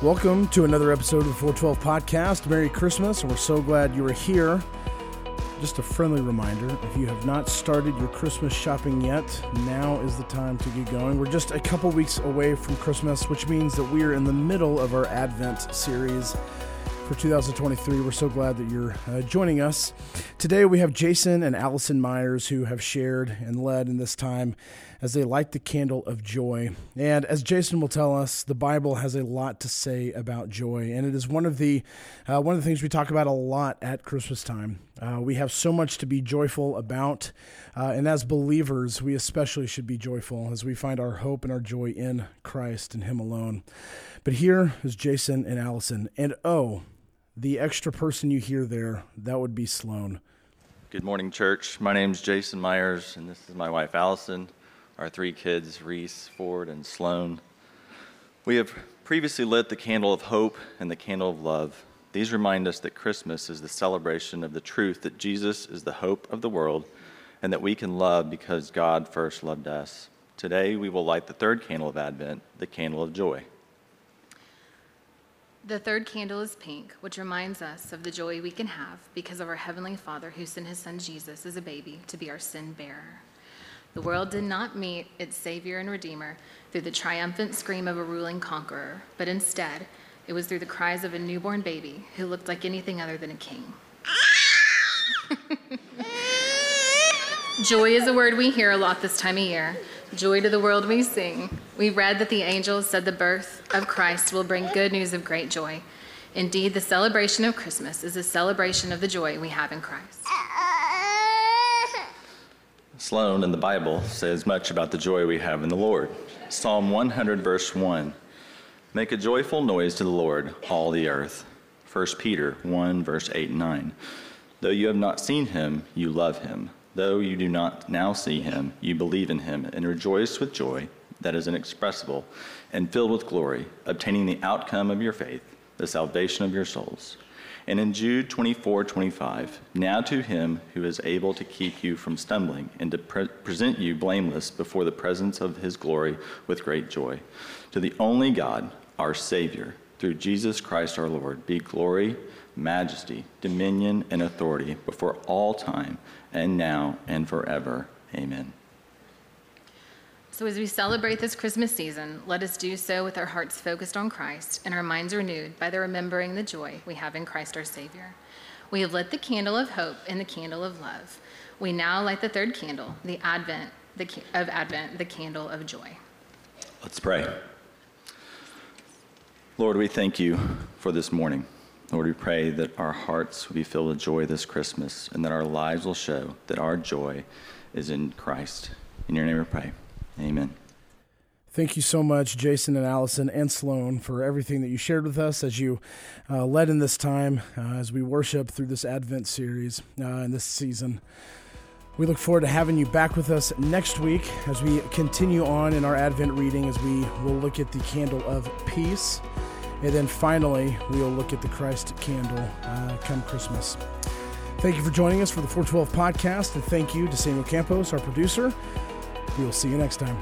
Welcome to another episode of the 412 Podcast. Merry Christmas. We're so glad you are here. Just a friendly reminder if you have not started your Christmas shopping yet, now is the time to get going. We're just a couple weeks away from Christmas, which means that we are in the middle of our Advent series for 2023. We're so glad that you're uh, joining us. Today we have Jason and Allison Myers who have shared and led in this time as they light the candle of joy. And as Jason will tell us, the Bible has a lot to say about joy, and it is one of the uh, one of the things we talk about a lot at Christmas time. Uh, we have so much to be joyful about, uh, and as believers, we especially should be joyful as we find our hope and our joy in Christ and Him alone. But here is Jason and Allison, and oh, the extra person you hear there, that would be Sloan. Good morning, church. My name is Jason Myers, and this is my wife, Allison, our three kids, Reese, Ford, and Sloan. We have previously lit the candle of hope and the candle of love. These remind us that Christmas is the celebration of the truth that Jesus is the hope of the world and that we can love because God first loved us. Today, we will light the third candle of Advent, the candle of joy. The third candle is pink, which reminds us of the joy we can have because of our Heavenly Father who sent his Son Jesus as a baby to be our sin bearer. The world did not meet its Savior and Redeemer through the triumphant scream of a ruling conqueror, but instead, it was through the cries of a newborn baby who looked like anything other than a king. Joy is a word we hear a lot this time of year. Joy to the world we sing. We read that the angels said the birth of Christ will bring good news of great joy. Indeed, the celebration of Christmas is a celebration of the joy we have in Christ. Sloan in the Bible says much about the joy we have in the Lord. Psalm 100, verse 1 Make a joyful noise to the Lord, all the earth. 1 Peter 1, verse 8 and 9. Though you have not seen him, you love him. Though you do not now see him, you believe in him and rejoice with joy that is inexpressible and filled with glory, obtaining the outcome of your faith, the salvation of your souls. And in Jude 24 25, now to him who is able to keep you from stumbling and to pre- present you blameless before the presence of his glory with great joy. To the only God, our Savior, through Jesus Christ our Lord, be glory, majesty, dominion, and authority before all time, and now and forever. Amen. So, as we celebrate this Christmas season, let us do so with our hearts focused on Christ and our minds renewed by the remembering the joy we have in Christ our Savior. We have lit the candle of hope and the candle of love. We now light the third candle, the Advent the, of Advent, the candle of joy. Let's pray. Lord, we thank you for this morning. Lord, we pray that our hearts will be filled with joy this Christmas and that our lives will show that our joy is in Christ. In your name we pray. Amen. Thank you so much, Jason and Allison and Sloan, for everything that you shared with us as you uh, led in this time, uh, as we worship through this Advent series uh, in this season. We look forward to having you back with us next week as we continue on in our Advent reading as we will look at the candle of peace. And then finally, we will look at the Christ candle uh, come Christmas. Thank you for joining us for the 412 podcast, and thank you to Samuel Campos, our producer. We will see you next time.